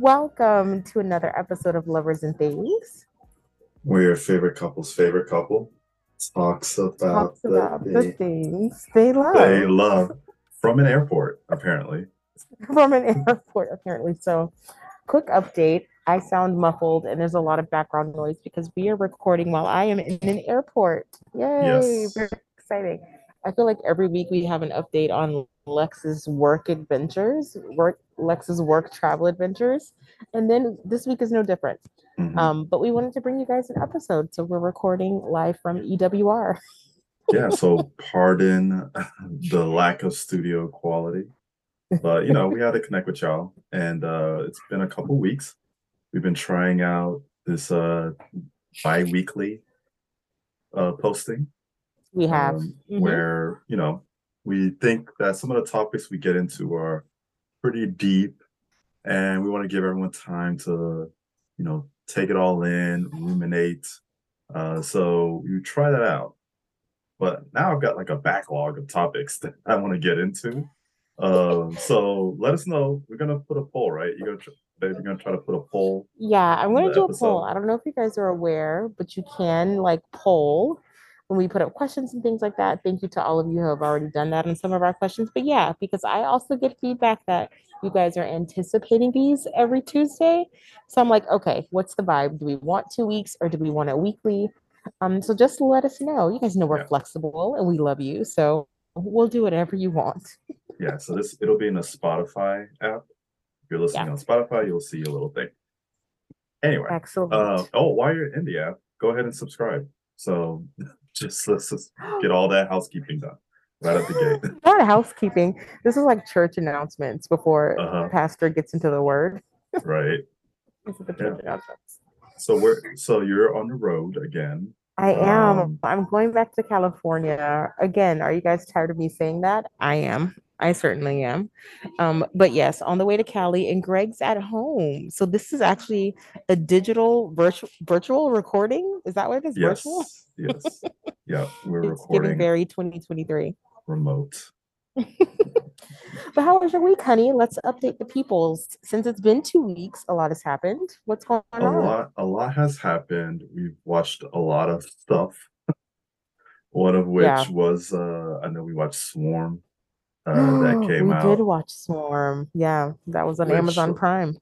Welcome to another episode of Lovers and Things. We're your favorite couple's favorite couple. Talks about, Talks about the, the things they love they love from an airport, apparently. from an airport, apparently. So, quick update. I sound muffled and there's a lot of background noise because we are recording while I am in an airport. Yay! Yes. Very exciting. I feel like every week we have an update on Lex's work adventures, work Lex's work travel adventures, and then this week is no different. Mhm. Um, but we wanted to bring you guys an episode, so we're recording live from EWR. yeah, so pardon the lack of studio quality. But you know, we had to connect with y'all. And uh it's been a couple weeks. We've been trying out this uh bi-weekly uh posting. We have um, Mhm. where you know we think that some of the topics we get into are pretty deep and we want to give everyone time to you know take it all in ruminate uh so you try that out. But now i've got like a backlog of topics that i want to get into. Um so let us know. We're gonna put a poll right? You're gonna tr- babe, you're gonna try to put a poll Yeah, I'm gonna do a poll. I don't know if you guys are aware, but you can like poll when we put up questions and things like that. Thank you to all of you who have already done that on some of our questions. But yeah, because I also get feedback that you guys are anticipating these every Tuesday. So I'm like, okay, what's the vibe? Do we want two weeks or do we want it weekly? Um, so just let us know. You guys know we're Yeah. flexible and we love you. So we'll do whatever you want. yeah so this it'll be in the spotify app if you're listening on spotify you'll see a little thing anyway Excellent. Uh, oh, while you're in the app, go ahead and subscribe. So just let's just get all that housekeeping done right at the gate. Not housekeeping. This is like church announcements before Uh-huh. pastor gets into the word. right. This is the church announcements. So we're so you're on the road again. I am. Um, I'm going back to California again. Are you guys tired of me saying that? I am. I certainly am. Um, but yes, on the way to Cali, and Greg's at home. So this is actually a digital virtual virtual recording. Is that what it is? Yes. Virtual. Yes. Yeah, we're It's recording very 2023. remote. But how was your week, honey? Let's update the peoples. Since it's been two weeks, a lot has happened. What's going A on? A lot a lot has happened. We've watched a lot of stuff. One of which Yeah. was uh I know we watched Swarm uh that came we out. did watch Swarm. Yeah, that was on Which- Amazon Prime.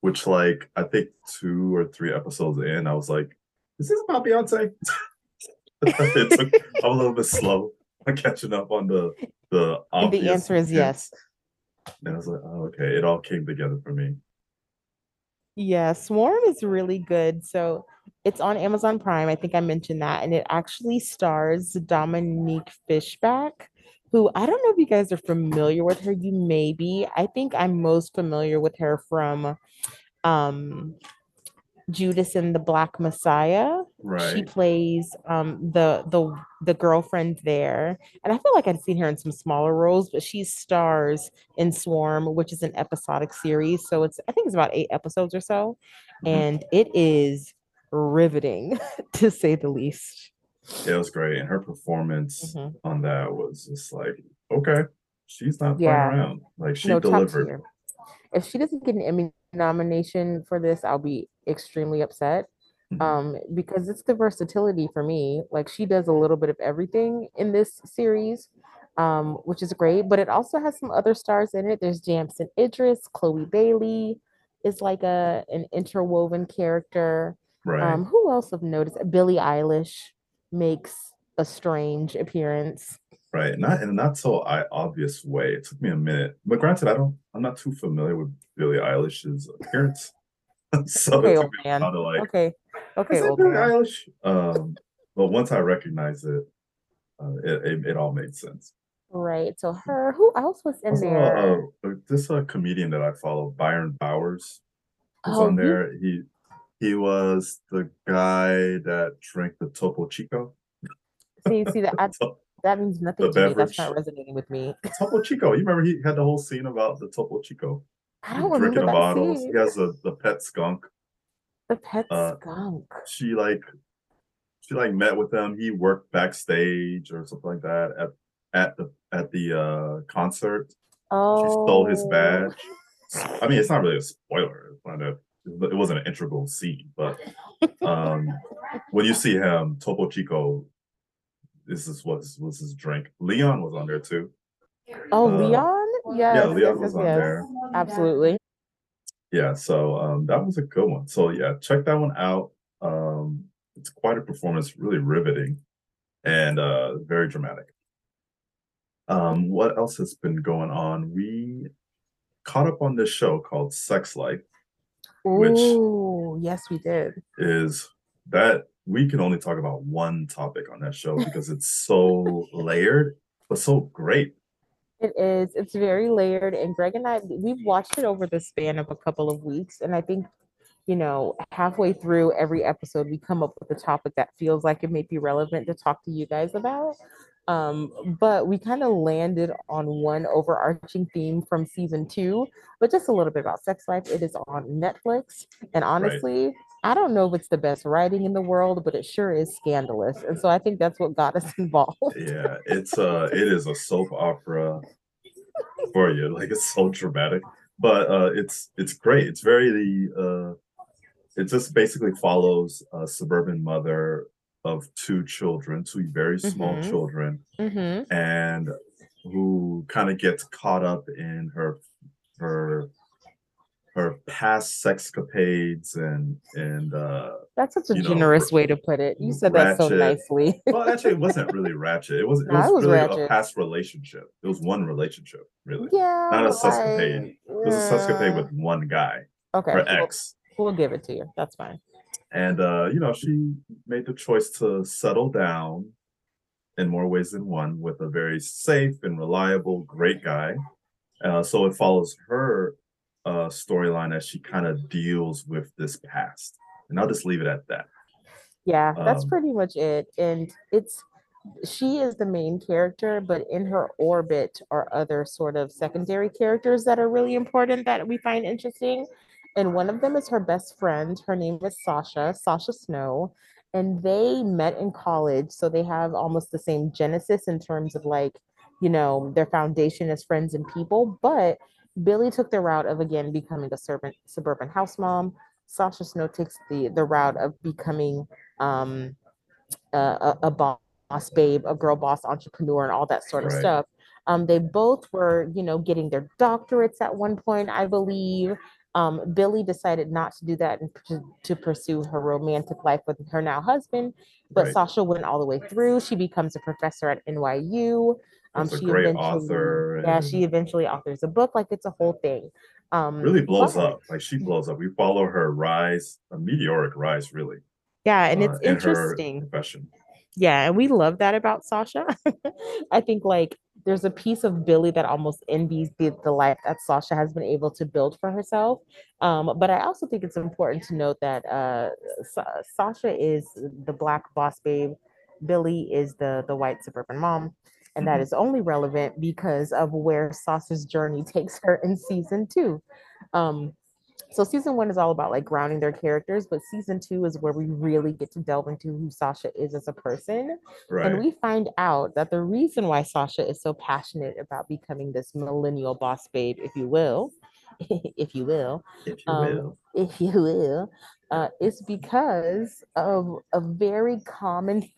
which like I think two or three episodes in, I was like, "Is this about Beyonce?" it took, I'm a little bit slow on catching up on the the the answer is yes. And I was like, "Oh, okay." It all came together for me. Yeah, Swarm is really good. So it's on Amazon Prime. I think I mentioned that. And it actually stars Dominique Fishback, who I don't know if you guys are familiar with her. You may be. I think I'm most familiar with her from um Judas and the Black Messiah. Right. She plays um the the the girlfriend there. And I feel like I've seen her in some smaller roles, but she stars in Swarm, which is an episodic series. So it's I think it's about eight episodes or so. Mhm. And it is riveting to say the least. It was great, and her performance Mhm. on that was just like, okay, she's not Yeah. playing around. Like she No, delivered. If she doesn't get an Emmy nomination for this, I'll be extremely upset. Mhm. um because it's the versatility for me like she does a little bit of everything in this series um which is great but it also has some other stars in it there's Damson Idris Chloe Bailey is like a an interwoven character Right. um who else have noticed Billie Eilish makes a strange appearance Right, not in a not so obvious way. It took me a minute, but granted, I don't. I'm not too familiar with Billie Eilish's appearance, so okay it took me a while to like. okay okay old Billie man Eilish? Um, but once I recognized it, uh, it, it it all made sense. right so her who else was in Also, there uh, uh, this uh, comedian that I follow, Byron Bowers, was Oh, on there. He he was the guy that drank the Topo Chico. see see that that means nothing The to me that's not resonating with me Topo Chico. You remember he had the whole scene about the Topo Chico I don't drinking remember the that bottles. scene. He has a the pet skunk. The pet uh, skunk. She like she like met with him. He worked backstage or something like that at at the at the uh concert. Oh, She stole his badge. I mean, it's not really a spoiler. It's not a, it wasn't an integral scene, but um, when you see him, Topo Chico, this is what was his drink. Leon was on there too. Oh, Uh, Leon? Yes, Yeah, Leon yes, was yes, on yes. there. Absolutely. Yeah, so um, that was a good one. So yeah, check that one out. Um, it's quite a performance, really riveting and uh, very dramatic. Um, what else has been going on? We caught up on this show called Sex Life. Which- yes, we did. Is that we can only talk about one topic on that show because it's so layered, but so great. It is. It's very layered. And Greg and I, we've watched it over the span of a couple of weeks. And I think, you know, halfway through every episode, we come up with a topic that feels like it may be relevant to talk to you guys about. Um, but we kind of landed on one overarching theme from season two, but just a little bit about sex life. It is on Netflix. And honestly, I don't know if it's the best writing in the world, but it sure is scandalous. And so I think that's what got us involved. Yeah, it's uh it is a soap opera for you. Like it's so dramatic. But uh it's it's great. It's very the uh it just basically follows a suburban mother of two children, two very small Mhm. children, hmm and who kind of gets caught up in her her her past sexcapades and and uh That's such a you know, generous way to put it. You said that so nicely. well actually it wasn't really ratchet. It was it No, was, was really a past relationship. It was one relationship, really. yeah. Not a but sescapade. I- It was a sescapade yeah. with one guy, okay. her we'll- We'll, give it to you. That's fine. And uh, you know, she made the choice to settle down in more ways than one with a very safe and reliable, great guy. Uh, so it follows her uh storyline as she kind of deals with this past. And I'll just leave it at that. Yeah, that's Um, pretty much it. And it's she is the main character, but in her orbit are other sort of secondary characters that are really important that we find interesting. And one of them is her best friend. Her name is Sasha, Sasha Snow. And they met in college. So they have almost the same genesis in terms of like, you know, their foundation as friends and people. But Billy took the route of again becoming a servant, suburban house mom. Sasha Snow takes the the route of becoming um, a, a, a boss babe, a girl boss entrepreneur, and all that sort of Right. stuff. Um, they both were, you know, getting their doctorates at one point, I believe. Um, Billy decided not to do that and to, to pursue her romantic life with her now husband, but Right. Sasha went all the way through. She becomes a professor at NYU. Um, She's a she great eventually, author yeah, she eventually authors a book. Like it's a whole thing. Um, Really blows but- up. Like she blows up. We follow her rise, a meteoric rise, really. Yeah, and uh, it's her interesting. profession. Yeah, and we love that about Sasha. I think like there's a piece of Billy that almost envies the, the life that Sasha has been able to build for herself. Um, but I also think it's important to note that uh, Sa- Sasha is the black boss babe, Billy is the the white suburban mom, and that Mhm. is only relevant because of where Sasha's journey takes her in season two. Um, so season one is all about like grounding their characters, but season two is where we really get to delve into who Sasha is as a person. Right. And we find out that the reason why Sasha is so passionate about becoming this millennial boss babe, if you will, if you will, if you um, will. if you will, uh, is because of a very common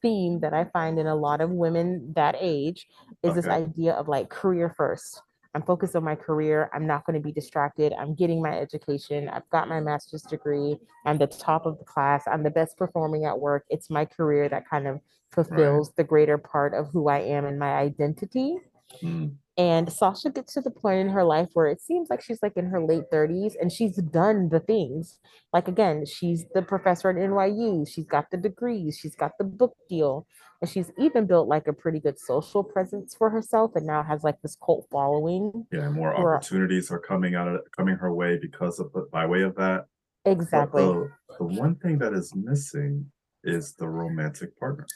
theme that I find in a lot of women that age is this idea of like career first. I'm focused on my career. I'm not going to be distracted. I'm getting my education. I've got my master's degree. I'm the top of the class. I'm the best performing at work. It's my career that kind of fulfills the greater part of who I am and my identity. Mm, And Sasha gets to the point in her life where it seems like she's like in her late 30s and she's done the things. Like again, she's the professor at NYU, she's got the degrees, she's got the book deal, and she's even built like a pretty good social presence for herself and now has like this cult following. yeah, more opportunities are coming out of coming her way because of the, by way of that. Exactly. the, the one thing that is missing is the romantic partner.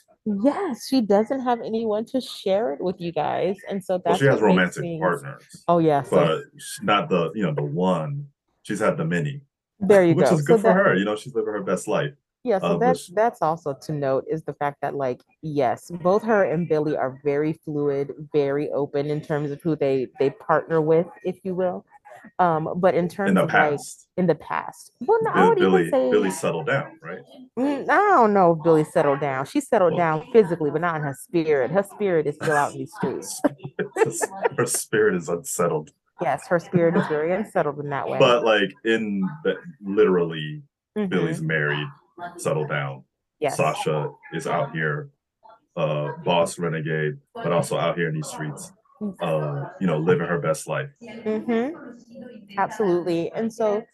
Yes, she doesn't have anyone to share it with you guys. And so Well, that's she has romantic things- partners, Oh yeah, so but not the you know the one. She's had the many, there you which go. is So good for that- her. You know, she's living her best life. Yeah, so uh, that's which- that's also to note is the fact that like yes, both her and Billy are very fluid, very open in terms of who they they partner with, if you will. Um, but in terms in the of like in the past, well, no, I would Billy even say Billy settled down, right? Mm, I don't know if Billy settled down. She settled Well- down physically, but not in her spirit. Her spirit is still out in these streets. Her spirit is unsettled. Yes, her spirit is very unsettled in that way. But like in the literally Mhm, Billy's married, settled down. yes. Sasha is out here, uh, boss renegade, but also out here in these streets, uh, you know, living her best life. hmm Absolutely. And so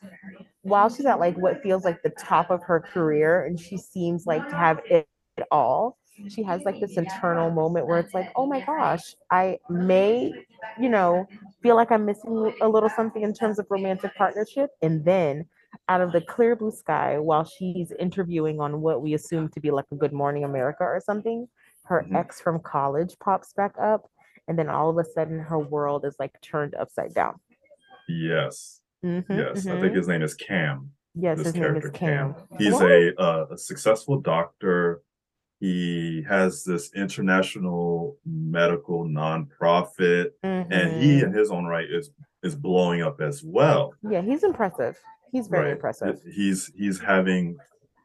while she's at like what feels like the top of her career and she seems like to have it all, she has like this internal moment where it's like, oh my gosh, I may, you know, feel like I'm missing a little something in terms of romantic partnership. And then out of the clear blue sky, while she's interviewing on what we assume to be like a Good Morning America or something, her Mhm. ex from college pops back up. And then all of a sudden her world is like turned upside down. Yes, Mhm, yes. I mhm. think his name is Cam. Yes, this his name is character Cam. He's a uh, a successful doctor. He has this international medical nonprofit, and he, Mhm. in his own right, is is blowing up as well. Yeah, he's impressive. He's very right? impressive. He's he's having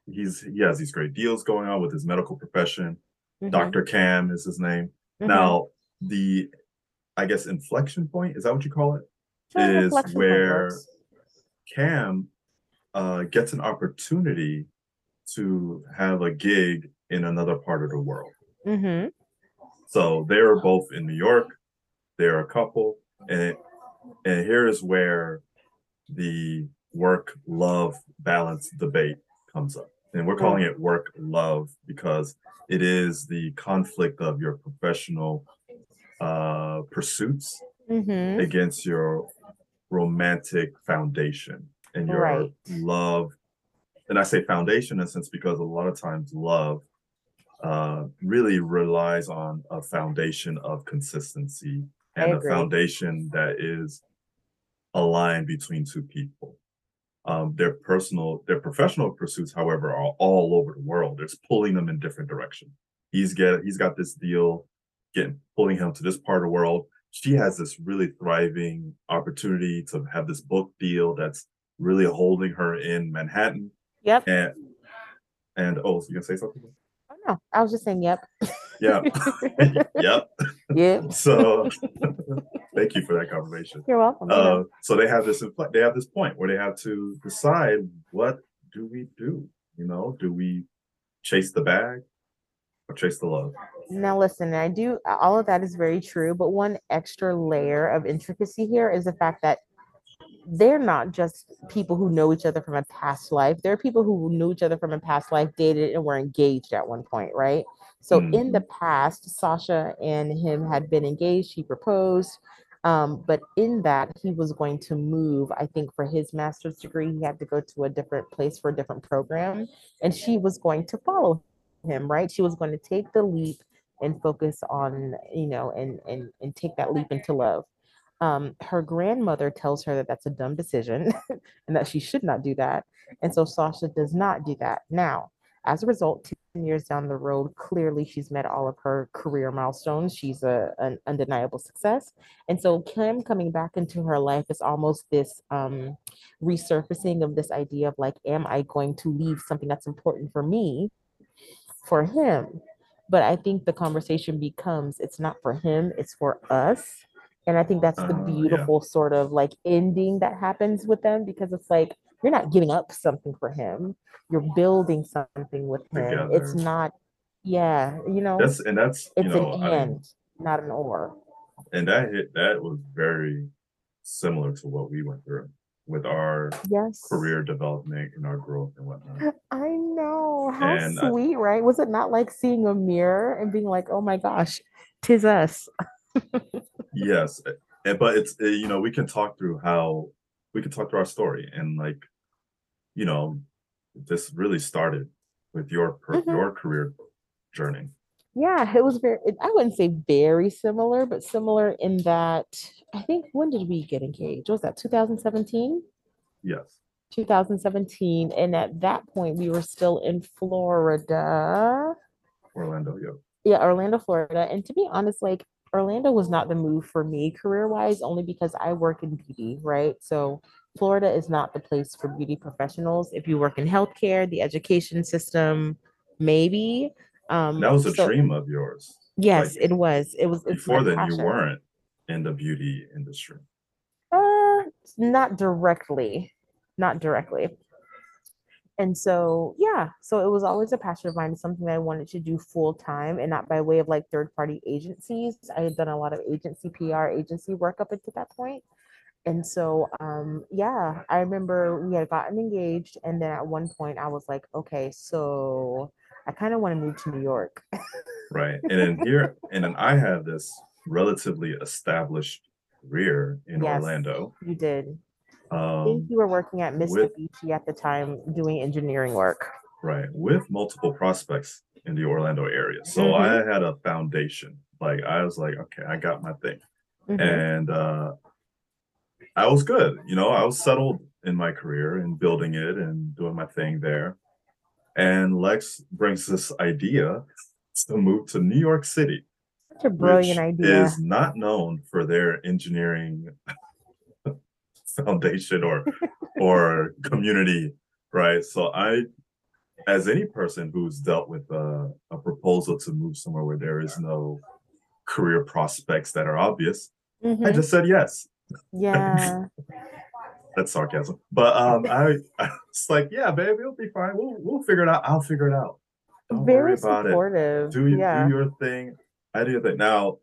he's he has these great deals going on with his medical profession. Mhm, Dr. Cam is his name. mhm. Now the I guess inflection point is that what you call it? Is where- Cam uh, gets an opportunity to have a gig in another part of the world. Mhm, So they're both in New York. They're a couple, and and here is where the work love balance debate comes up. And we're calling it work love because it is the conflict of your professional uh, pursuits mhm. against your romantic foundation and your Right. love. And I say foundation in a sense because a lot of times love uh, really relies on a foundation of consistency and a foundation that is aligned between two people. Um, their personal, their professional pursuits, however, are all over the world. It's pulling them in different directions. He's get he's got this deal, getting pulling him to this part of the world. She has this really thriving opportunity to have this book deal that's really holding her in Manhattan. Yep. And and oh, so you gonna say something? Oh, no, I was just saying, yep. Yeah. yep. Yep. So thank you for that confirmation. You're welcome. Uh, so they have this they have this point where they have to decide what do we do? You know, do we chase the bag or chase the love? Now, listen, I do, all of that is very true, but one extra layer of intricacy here is the fact that they're not just people who know each other from a past life. They're people who knew each other from a past life, dated, and were engaged at one point, right? So in the past, Sasha and him had been engaged. He proposed. Um, but in that, he was going to move. I think for his master's degree, he had to go to a different place for a different program. And she was going to follow him, right? She was going to take the leap and focus on, you know, and and and take that leap into love. Um, her grandmother tells her that that's a dumb decision and that she should not do that. And so Sasha does not do that. Now, as a result, 10 years down the road, clearly she's met all of her career milestones. She's a, an undeniable success. And so Kim coming back into her life is almost this um, resurfacing of this idea of like, am I going to leave something that's important for me for him? But I think the conversation becomes it's not for him, it's for us. And I think that's the Uh, yeah. beautiful sort of like ending that happens with them because it's like you're not giving up something for him, you're building something with him. It's not, yeah, you know, That's and that's you it's know, an I and, not an or. and that hit that was very similar to what we went through with our Yes. career development and our growth and whatnot. I know. How And I- sweet, right? Was it not like seeing a mirror and being like, oh my gosh, tis us? yes and but it's uh, you know we can talk through how we can talk through our story and like you know this really started with your per, Mhm. your career journey Yeah, it was very, it- I wouldn't say very similar, but similar in that I think when did we get engaged? Was that 2017? yes 2017. And at that point, we were still in Florida. orlando yeah Yeah, Orlando, Florida. And to be honest, like Orlando was not the move for me career wise, only because I work in beauty, right? So Florida is not the place for beauty professionals. If you work in healthcare, the education system, maybe. Um, That was a so dream of yours. yes, Like it was. It was. It's before then, you weren't in the beauty industry. Uh, not directly, not directly. And so, yeah, so it was always a passion of mine, something that I wanted to do full time and not by way of like third party agencies. I had done a lot of agency PR, agency work up until that point. And so, um, yeah, I remember we had gotten engaged, and then at one point I was like, okay, so I kind of want to move to New York. Right. And then here, and then I have this relatively established career in Yes. Orlando. You did. I think Um, you were working at with- Mitsubishi at the time doing engineering work. right, with multiple prospects in the Orlando area. So I Mm-hmm. had a foundation. Like I was like, okay, I got my thing. Mhm. And uh I was good. You know, I was settled in my career and building it and doing my thing there. And Lex brings this idea to move to New York City. Such a brilliant which idea. is not known for their engineering foundation or or community, right? So I, as any person who's dealt with a, a proposal to move somewhere where there is no career prospects that are obvious, I Mhm. just said yes. Yeah. That's sarcasm. But um, I, I was like, yeah, baby, it'll be fine. We'll we'll figure it out. I'll figure it out. Don't Very about it. supportive. do, yeah. do your thing. I do your thing. Now,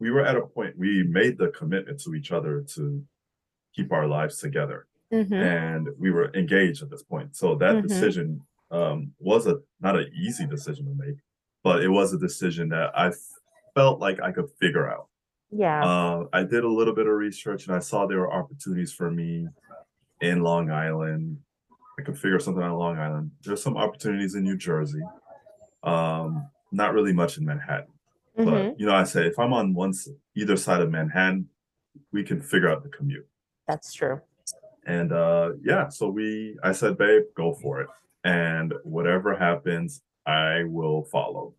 we were at a point, we made the commitment to each other to keep our lives together. Mhm. And we were engaged at this point. So that Mhm. decision um, was a not an easy decision to make, but it was a decision that I felt like I could figure out. Yeah. Uh, I did a little bit of research and I saw there were opportunities for me in Long Island. I could figure something out on Long Island. There's some opportunities in New Jersey. Um, not really much in Manhattan. Mhm. But you know, I say if I'm on one either side of Manhattan, we can figure out the commute. That's true. And uh yeah, so we I said, babe, go for it. And whatever happens, I will follow.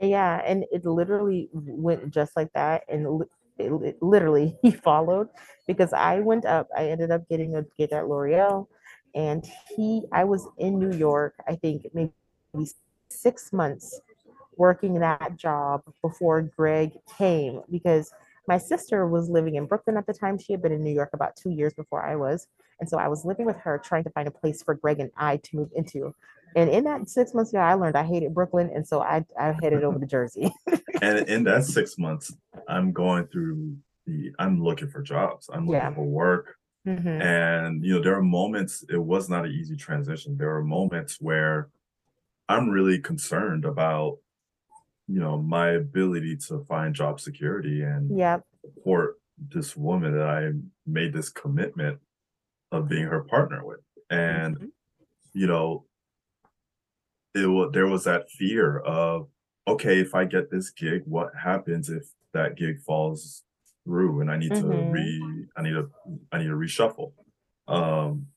Yeah. And it literally went just like that. And li- it, literally, he followed because I went up. I ended up getting a gig at L'Oreal. And he, I was in New York, I think maybe six months working that job before Greg came because my sister was living in Brooklyn at the time. She had been in New York about two years before I was. And so I was living with her trying to find a place for Greg and I to move into. And in that six months, yeah, I learned I hated Brooklyn. And so I, I headed over to Jersey. And in that six months, I'm going through the I'm looking for jobs. I'm looking Yeah. for work. Mhm. And you know, there are moments, it was not an easy transition. There are moments where I'm really concerned about, you know, my ability to find job security and Yep. support this woman that I made this commitment of being her partner with. And Mhm. you know, it was there was that fear of okay, if I get this gig, what happens if that gig falls through and I need to Mhm. re I need to I need to reshuffle. Um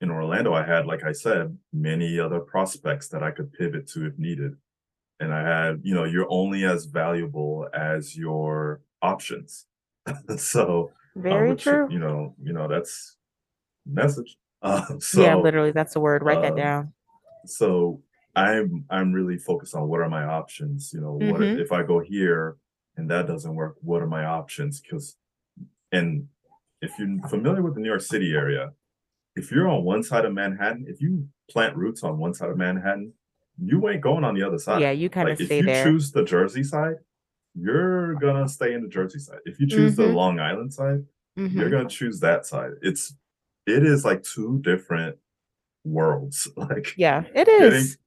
in Orlando, I had, like I said, many other prospects that I could pivot to if needed. And I had, you know, you're only as valuable as your options. so Very which, true. You know, you know, that's message. Uh, yeah, literally, that's the word. Write that um, down. So I'm I'm really focused on what are my options. You know, what Mhm. if I go here and that doesn't work? What are my options? Because and if you're familiar with the New York City area, if you're on one side of Manhattan, if you plant roots on one side of Manhattan, you ain't going on the other side. Yeah, you kind of Like if you there. choose the Jersey side, you're gonna stay in the Jersey side. If you choose the Mhm. Long Island side, you're Mhm. gonna choose that side. It's it is like two different worlds. Like Yeah, it is.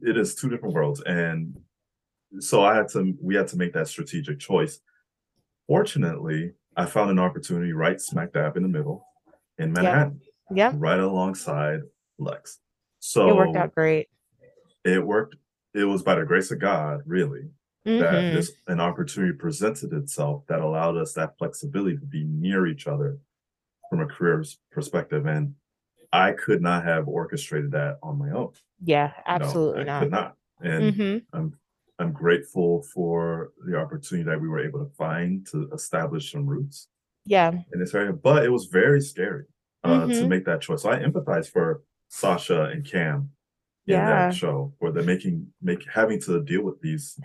It is two different worlds. And so I had to we had to make that strategic choice. Fortunately, I found an opportunity right smack dab in the middle in Manhattan, yeah, right alongside Lex. So It worked out great. it worked. It was by the grace of God, really, that Mhm. this an opportunity presented itself that allowed us that flexibility to be near each other from a career perspective. And I could not have orchestrated that on my own. Yeah, absolutely I not. could not. And Mhm. I'm I'm grateful for the opportunity that we were able to find to establish some roots Yeah. in this area, but it was very scary uh, to Mhm. make that choice. So I empathize for Sasha and Cam in Yeah. that show, where they're making make having to deal with these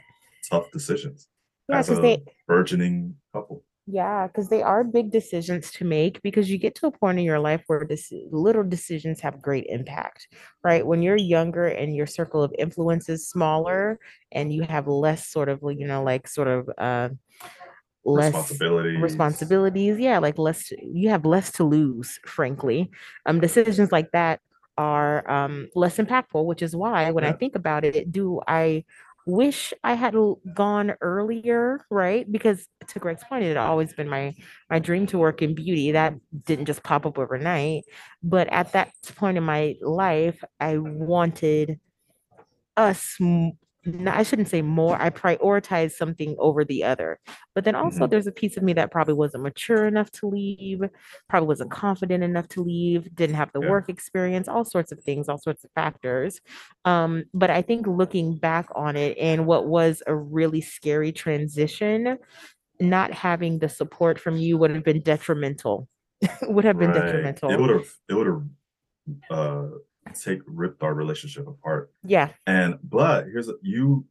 tough decisions Yeah, as a they burgeoning couple. Yeah, because they are big decisions to make because you get to a point in your life where this little decisions have great impact, right? When you're younger and your circle of influence is smaller and you have less sort of, you know, like sort of uh less Responsibilities. responsibilities, yeah, like less you have less to lose, frankly. Um, decisions like that are um less impactful, which is why when I think about it, do I wish I had gone earlier, right? Because to Greg's point, it had always been my my dream to work in beauty. That didn't just pop up overnight. But at that point in my life, I wanted us I shouldn't say more. I prioritize something over the other. But then also Mhm. there's a piece of me that probably wasn't mature enough to leave, probably wasn't confident enough to leave, didn't have the Yeah. work experience, all sorts of things, all sorts of factors. Um, but I think looking back on it and what was a really scary transition, not having the support from you would have been detrimental. would have been Right. It detrimental. would have it would have uh take ripped our relationship apart. Yeah. And but here's you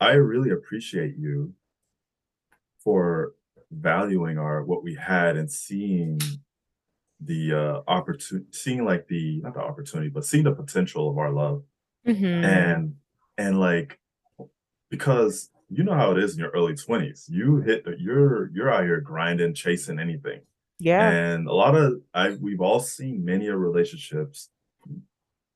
I really appreciate you for valuing our what we had and seeing the uh opportunity seeing like the not the opportunity but seeing the potential of our love Mhm. and and like because you know how it is in your early 20s you hit you're you're out here grinding chasing anything Yeah. and a lot of i we've all seen many of relationships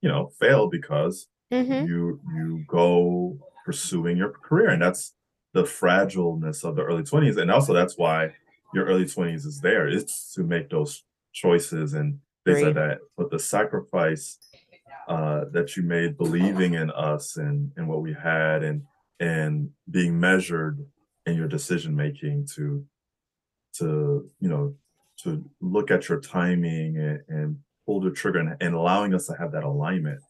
you know fail because Mhm. you you go pursuing your career and that's the fragileness of the early 20s and also that's why your early 20s is there it's to make those choices and things like that. But the sacrifice uh that you made believing in us and and what we had and and being measured in your decision making to to you know to look at your timing and, and pull the trigger and, and allowing us to have that alignment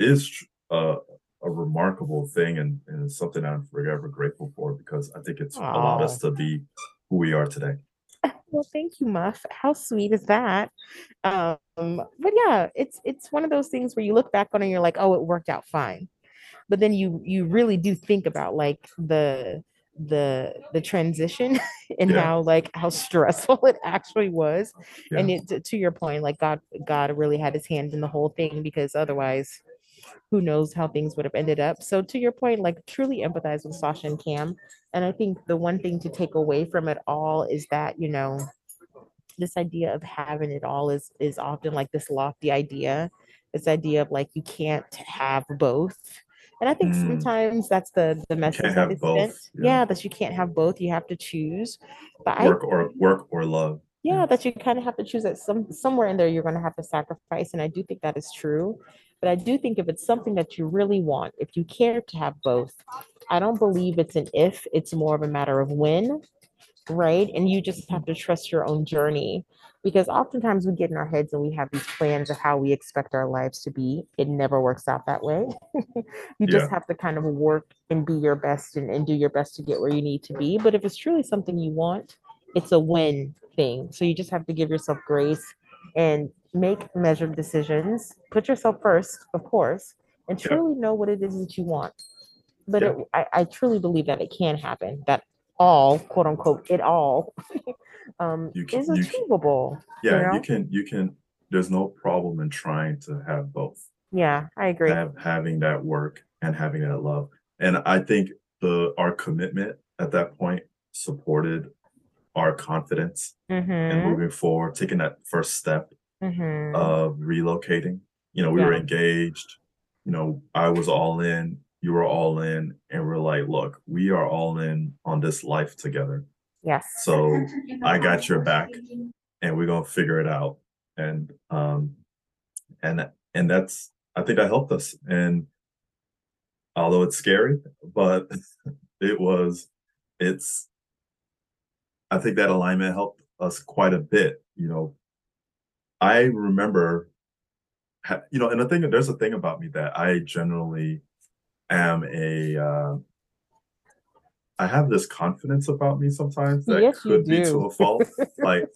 is uh, a remarkable thing and, and it's something I'm forever grateful for because I think it's allowed us to be who we are today. Well, thank you, Muff. How sweet is that? Um, but yeah, it's it's one of those things where you look back on it and you're like, oh, it worked out fine. But then you you really do think about like the the the transition and Yeah. how like how stressful it actually was. And it to to your point, like God God really had his hand in the whole thing because otherwise who knows how things would have ended up. So to your point, like truly empathize with Sasha and Cam. And I think the one thing to take away from it all is that, you know, this idea of having it all is is often like this lofty idea. This idea of like you can't have both. And I think Mm. sometimes that's the the message that is both, sent. yeah. Yeah, that you can't have both. You have to choose. But I Work or work or love. yeah, Yeah. that you kind of have to choose that some somewhere in there you're going to have to sacrifice, and I do think that is true. But I do think if it's something that you really want, if you care to have both, I don't believe it's an if, it's more of a matter of when, right? And you just have to trust your own journey because oftentimes we get in our heads and we have these plans of how we expect our lives to be. It never works out that way. you just Yeah. have to kind of work and be your best and, and do your best to get where you need to be. But if it's truly something you want, it's a win thing. So you just have to give yourself grace and make measured decisions. Put yourself first, of course, and Yeah. truly know what it is that you want. But Yeah. it, I, I truly believe that it can happen. That all, quote unquote, it all um, You can- is you can- achievable. Yeah, know? you can you can there's no problem in trying to have both. Yeah, I agree. have having that work and having that love. And I think the our commitment at that point supported our confidence in Mm-hmm. moving forward, taking that first step Mm-hmm. of relocating. You know, we were engaged, you know, I was all in, you were all in, and we're like, look, we are all in on this life together. Yes. So I got your back and we're gonna figure it out. And um and and that's I think that helped us. And although it's scary, but it was it's I think that alignment helped us quite a bit. You know, I remember you know, and the thing there's a thing about me that I generally am a uh I have this confidence about me sometimes that Yes, could be to a fault. Like,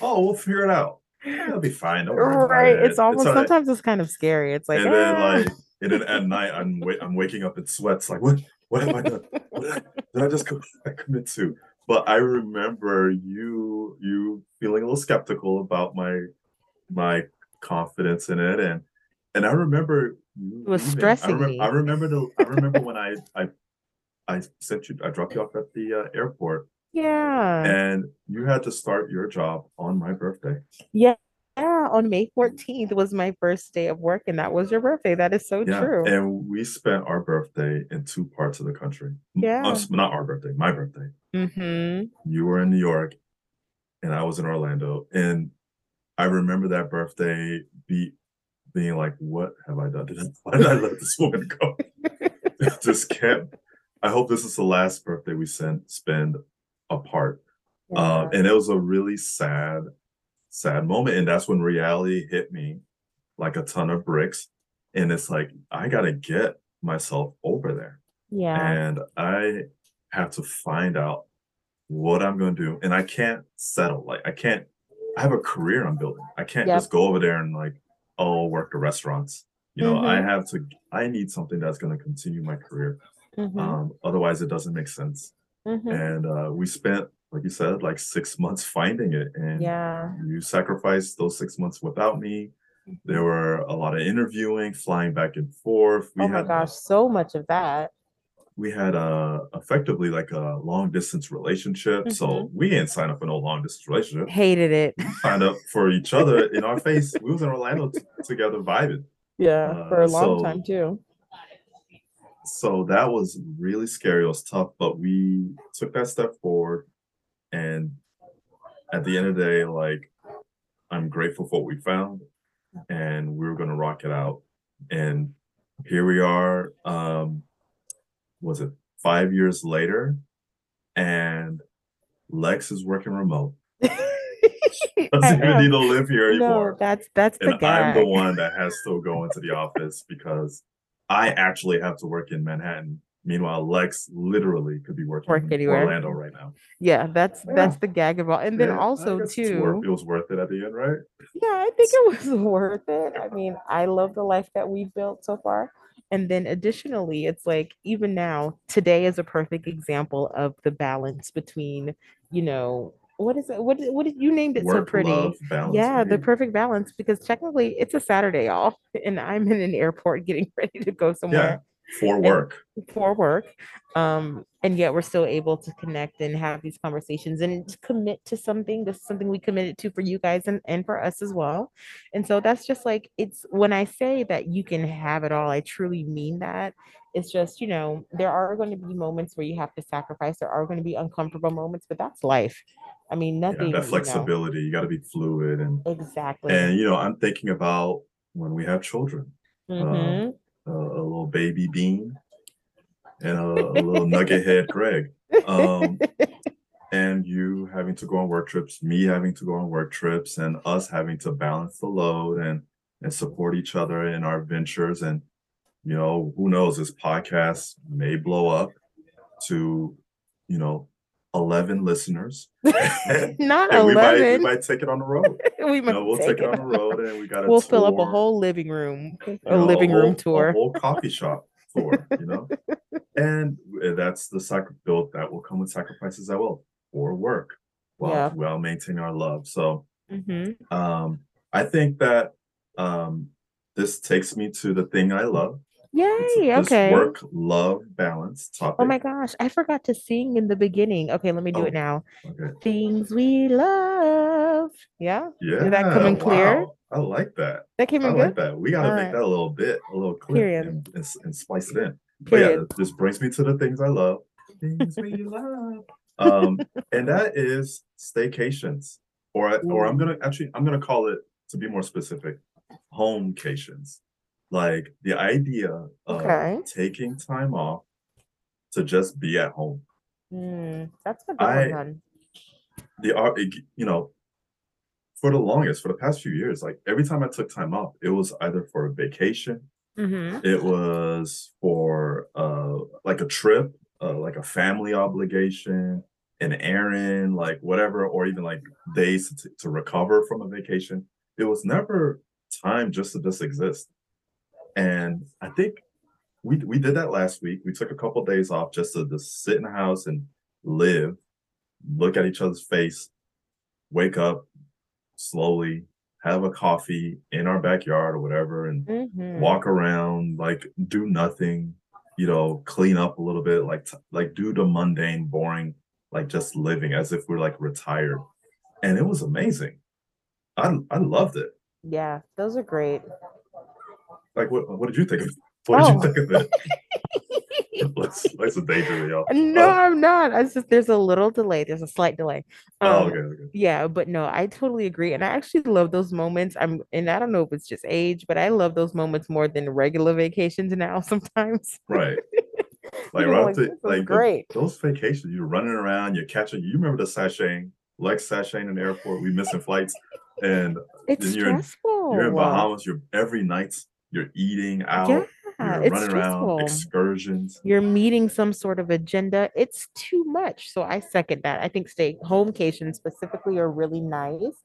oh, we'll figure it out. It'll be fine. Don't worry Right. it. It's almost right." sometimes it's kind of scary. It's like, and then "Ah." like and then at night I'm wa- I'm waking up in sweats like what what have I done? What did I, did I just co- I commit to? But I remember you you feeling a little skeptical about my my confidence in it and and I remember you It was leaving. stressing I. I remember the I remember when I I I sent you I dropped you off at the uh, airport yeah. and you had to start your job on my birthday. Yeah. Yeah. On May 14th was my first day of work, and that was your birthday. That is so Yeah, true. and we spent our birthday in two parts of the country. Yeah. us- not our birthday, my birthday. Mm-hmm. You were in New York, and I was in Orlando. And I remember that birthday be being like, "What have I done? Why did I let this woman go?" Just kept. I hope this is the last birthday we send spend apart. Um, and it was a really sad, sad moment. And that's when reality hit me like a ton of bricks. And it's like, I got to get myself over there. yeah. And I have to find out what I'm going to do. And I can't settle. Like, I can't, I have a career I'm building. I can't Yep. just go over there and like, oh, work the restaurants. You know, I Mhm. have to, I need something that's going to continue my career. Mhm. Um, otherwise, it doesn't make sense Mhm. and uh, we spent like you said like six months finding it and Yeah. you sacrificed those six months without me there were a lot of interviewing flying back and forth we Oh my had gosh, so much of that. we had uh effectively like a long distance relationship so Mhm. we didn't sign up for no long distance relationship Hated it. we signed up for each other in our face we was in orlando t- together vibing Yeah, for a Uh, long so- time too. So that was really scary. It was tough, but we took that step forward. And at the end of the day, like I'm grateful for what we found and we were gonna rock it out. And here we are. Um was it five years later? And Lex is working remote. Doesn't even need to live here anymore. no, that's that's the and I'm the one that has to go into the office because I actually have to work in Manhattan. Meanwhile, Lex literally could be working Work in anywhere. Orlando right now. Yeah, that's that's the gag about. And then Yeah, also guess it's worth- too. it was worth it at the end, right? Yeah, I think it was worth it. I mean, I love the life that we've built so far. And then additionally, it's like even now, today is a perfect example of the balance between, you know, what is it? What did- what did you named it so pretty? love, balance. Yeah, the perfect balance because technically it's a Saturday, y'all, and I'm in an airport getting ready to go somewhere for work. for work. Um, and yet we're still able to connect and have these conversations and commit to something. This is something we committed to for you guys and, and for us as well. And so that's just like it's when I say that you can have it all, I truly mean that. It's just, you know, there are going to be moments where you have to sacrifice, there are going to be uncomfortable moments, but that's life. I mean, nothing. you that flexibility. You got to be fluid and exactly. and you know I'm thinking about when we have children. Mhm. a, a little baby bean and a, a little nugget head Greg. Um, and you having to go on work trips, me having to go on work trips, and us having to balance the load and and support each other in our ventures. And you know, who knows, this podcast may blow up to, you know, 11 listeners. Not and we might, we might take it on the road. we You might know, we'll take it on the road and we got to We'll fill up a whole living room, you a know, living whole- room tour. a whole coffee shop tour, you know, and that's the build that will come with sacrifices as will or work while Yeah. while maintaining our love. So Mhm. um, I think that um, this takes me to the thing I love. It's Yay, this okay. work love balance topic. Oh my gosh, I forgot to sing in the beginning. Okay, let me do Oh. it now. Okay. Things we love. Yeah, Yeah. Did that come in clear? wow, I like that. that came in I in like that. We got to make Alright. that a little bit, a little clear, Period. and, and, and splice it in. But yeah, this brings me to the things I love. Things we love. Um, and that is staycations, or I- or I'm gonna actually I'm gonna call it to be more specific, homecations. Like the idea of Okay. taking time off to just be at home. Mm, that's a good I- one. hun. The art, you know, for the longest, for the past few years, like every time I took time off, it was either for a vacation Mhm. it was for a like a trip, uh, like a family obligation, an errand, like whatever, or even like days to, to recover from a vacation. It was never time just to just exist. And I think we we did that last week. We took a couple days off just to just sit in the house and live, look at each other's face, wake up slowly, have a coffee in our backyard or whatever, and Mhm. walk around, like do nothing, you know, clean up a little bit, like t- like do the mundane, boring, like just living as if we're like retired. And it was amazing. I I loved it. Yeah, those are great. Like what what did you think of what did Oh. you think of it? let's let's daydream, y'all. No, Oh. I'm not. It's just there's a little delay. There's a slight delay. Oh, Um, okay, okay. Yeah, but no, I totally agree. And I actually love those moments. I'm, and I don't know if it's just age, but I love those moments more than regular vacations now sometimes. Right. Like right like, to like the- great. those vacations, you're running around, you're catching. You remember the sashaying, like sashaying in the airport. We missing flights, and It's you're in- stressful. you're in Bahamas. You're every night. You're eating out. Yeah, you're it's running around stressful. excursions. You're meeting some sort of agenda. It's too much. So I second that. I think stay homecations specifically are really nice.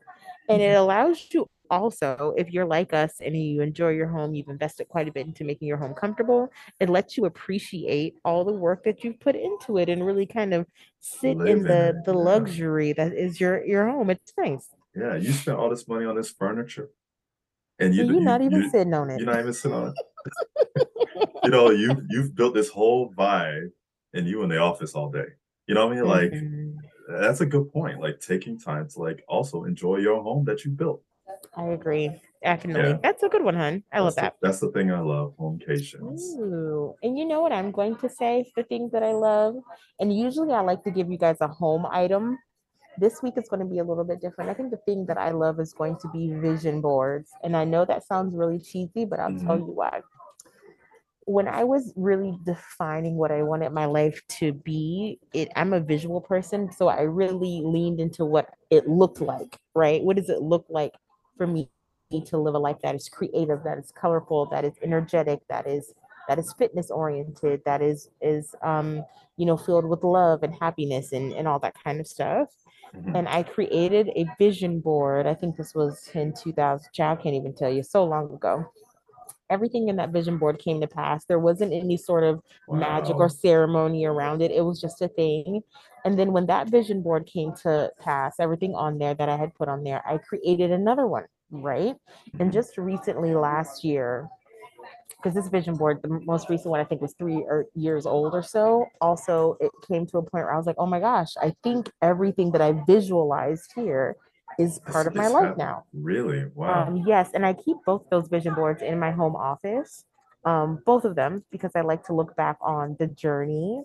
And it mm-hmm. allows you also, if you're like us and you enjoy your home, you've invested quite a bit into making your home comfortable, it lets you appreciate all the work that you've put into it and really kind of sit Live in the the luxury that is your your home. It's nice. Yeah, you spent all this money on this furniture, and you And you're you- not even you- sitting on it. You're not even sitting on it. you know, you you've built this whole vibe, and you in the office all day. You know what I mean? Like Mhm. that's a good point. Like taking time to like also enjoy your home that you built. I agree. Definitely. Yeah. That's a good one, hun. I love that. the, that's the thing I love. Homecations. Ooh, and you know what I'm going to say? The things that I love, and usually I like to give you guys a home item. This week is going to be a little bit different. I think the thing that I love is going to be vision boards. And I know that sounds really cheesy, but I'll tell Mhm. you why. When I was really defining what I wanted my life to be, it I'm a visual person, so I really leaned into what it looked like, right? What does it look like for me to live a life that is creative, that is colorful, that is energetic, that is that is fitness oriented, that is is um, you know, filled with love and happiness and, and all that kind of stuff. Mhm. And I created a vision board. I think this was in 2000. Child can't even tell you, so long ago. Everything in that vision board came to pass. There wasn't any sort of magic or ceremony around it. It was just a thing. And then when that vision board came to pass, everything on there that I had put on there, I created another one, right? And Mhm. just recently last year, because this vision board, the most recent one I think was three or years old or so. Also, it came to a point where I was like, oh my gosh, I think everything that I visualized here is part of my life now. Really? Wow. Um, yes, and I keep both those vision boards in my home office, um, both of them, because I like to look back on the journey.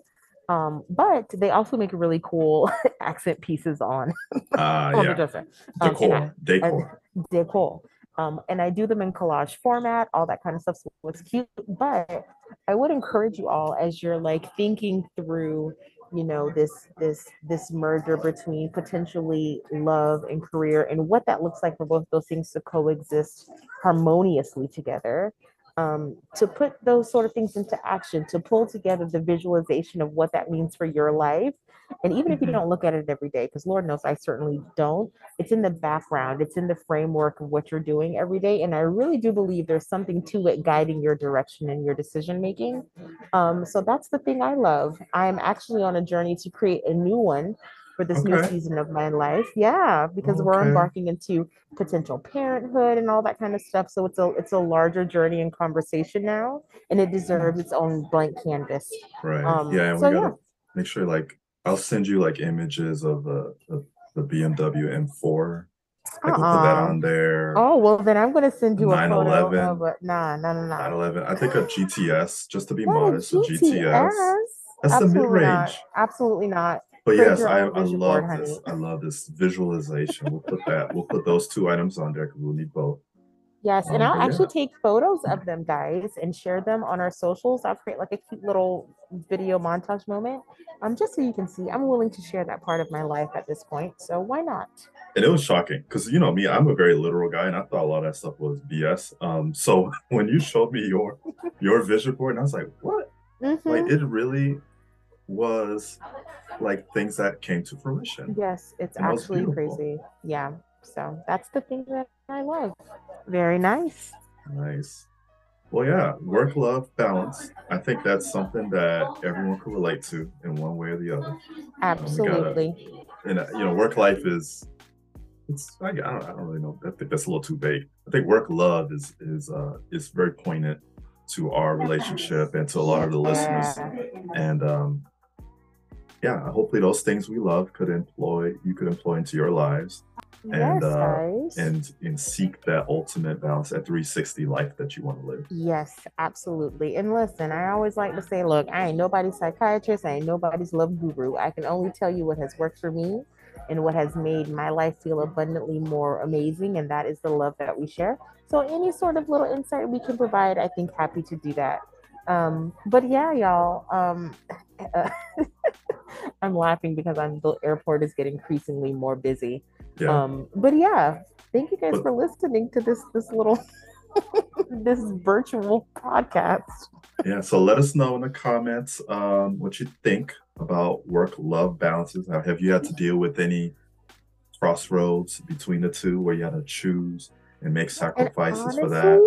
Um, but they also make really cool accent pieces on Ah, on the yeah. dresser. Um, I- Decor. Decor. Um, and I do them in collage format, all that kind of stuff. So it's cute. But I would encourage you all as you're like thinking through, you know, this this this merger between potentially love and career and what that looks like for both those things to coexist harmoniously together. Um, to put those sort of things into action, to pull together the visualization of what that means for your life. And even if you Mhm. don't look at it every day, because Lord knows I certainly don't, it's in the background, it's in the framework of what you're doing every day. And I really do believe there's something to it guiding your direction and your decision making. Um, so that's the thing I love. I'm actually on a journey to create a new one for this new season of my life. Yeah, because we're embarking into potential parenthood and all that kind of stuff. So it's a it's a larger journey and conversation now, and it deserves its own blank canvas. Right. Um, yeah, and so we gotta yeah. make sure like I'll send you like images of the the, the BMW M4. Like we'll put that Uh-uh. on there. Oh well, then I'm gonna send you a photo 911. of a nah, nah, nah, nah. 911. I think a GTS, just to be modest, a GTS. That's the mid range. Absolutely not. But Create yes, I, I love board, this. honey. I love this visualization. We'll put that. We'll put those two items on there because we'll need both. Yes, and Um, I'll actually take photos of them, guys, and share them on our socials. I'll create like a cute little video montage moment, um, just so you can see. I'm willing to share that part of my life at this point, so why not? And it was shocking because you know me, I'm a very literal guy, and I thought a lot of that stuff was BS. Um, so when you showed me your your vision board, and I was like, what? Mhm. Like it really was like things that came to fruition. Yes, it's And actually crazy. Yeah. So that's the thing that I love. Very nice. Nice. Well, yeah, work life balance. I think that's something that everyone can relate to in one way or the other. Absolutely. And uh, you know, work life is it's I, I don't I don't really know. I think that's a little too vague. I think work love is is uh is very poignant to our relationship and to a lot of the listeners. And um yeah, hopefully those things we love could employ you could employ into your lives Yes, uh, guys. and and seek that ultimate balance, at 360 life that you want to live. Yes, absolutely. And listen, I always like to say, look, I ain't nobody's psychiatrist, I ain't nobody's love guru. I can only tell you what has worked for me and what has made my life feel abundantly more amazing, and that is the love that we share. So, any sort of little insight we can provide, I think happy to do that. Um, but yeah, y'all, um, I'm laughing because I'm the airport is getting increasingly more busy. Yeah. Um, but yeah, thank you guys But- for listening to this this little this virtual podcast. Yeah, so let us know in the comments um, what you think about work love balances. Have you had to deal with any crossroads between the two where you had to choose and make And sacrifices for that?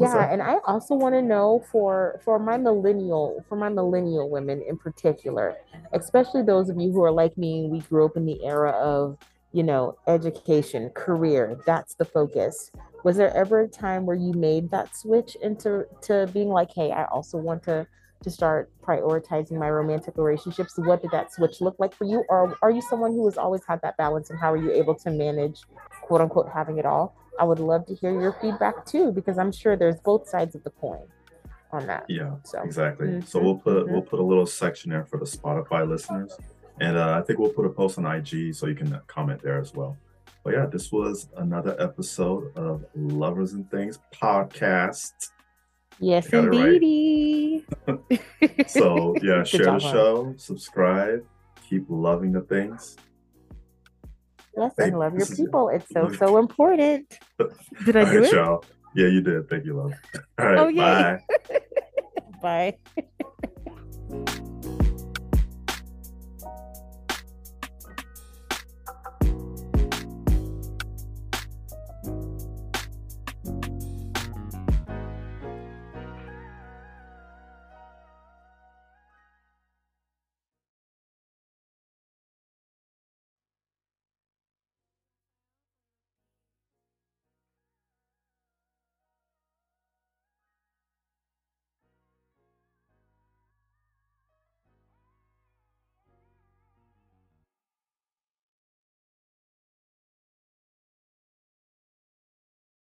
Yeah, and I also want to know for for my millennial for my millennial women in particular, especially those of you who are like me, we grew up in the era of you know education, career. That's the focus. Was there ever a time where you made that switch into to being like, hey, I also want to to start prioritizing my romantic relationships? What did that switch look like for you, or are you someone who has always had that balance, and how are you able to manage, quote unquote, having it all? I would love to hear your feedback too, because I'm sure there's both sides of the coin on that. Yeah, So exactly. So Mhm, we'll put mhm. we'll put a little section there for the Spotify listeners, and uh, I think we'll put a post on IG so you can uh, comment there as well. But yeah, this was another episode of Lovers and Things podcast. yes, indeed. right. So yeah, Good share the job, hon. show, subscribe, keep loving the things. Yes, Hey, and love your people. It's so so important. Did I All do right, it? y'all. Yeah, you did. Thank you, love. All right, Oh, bye. Bye.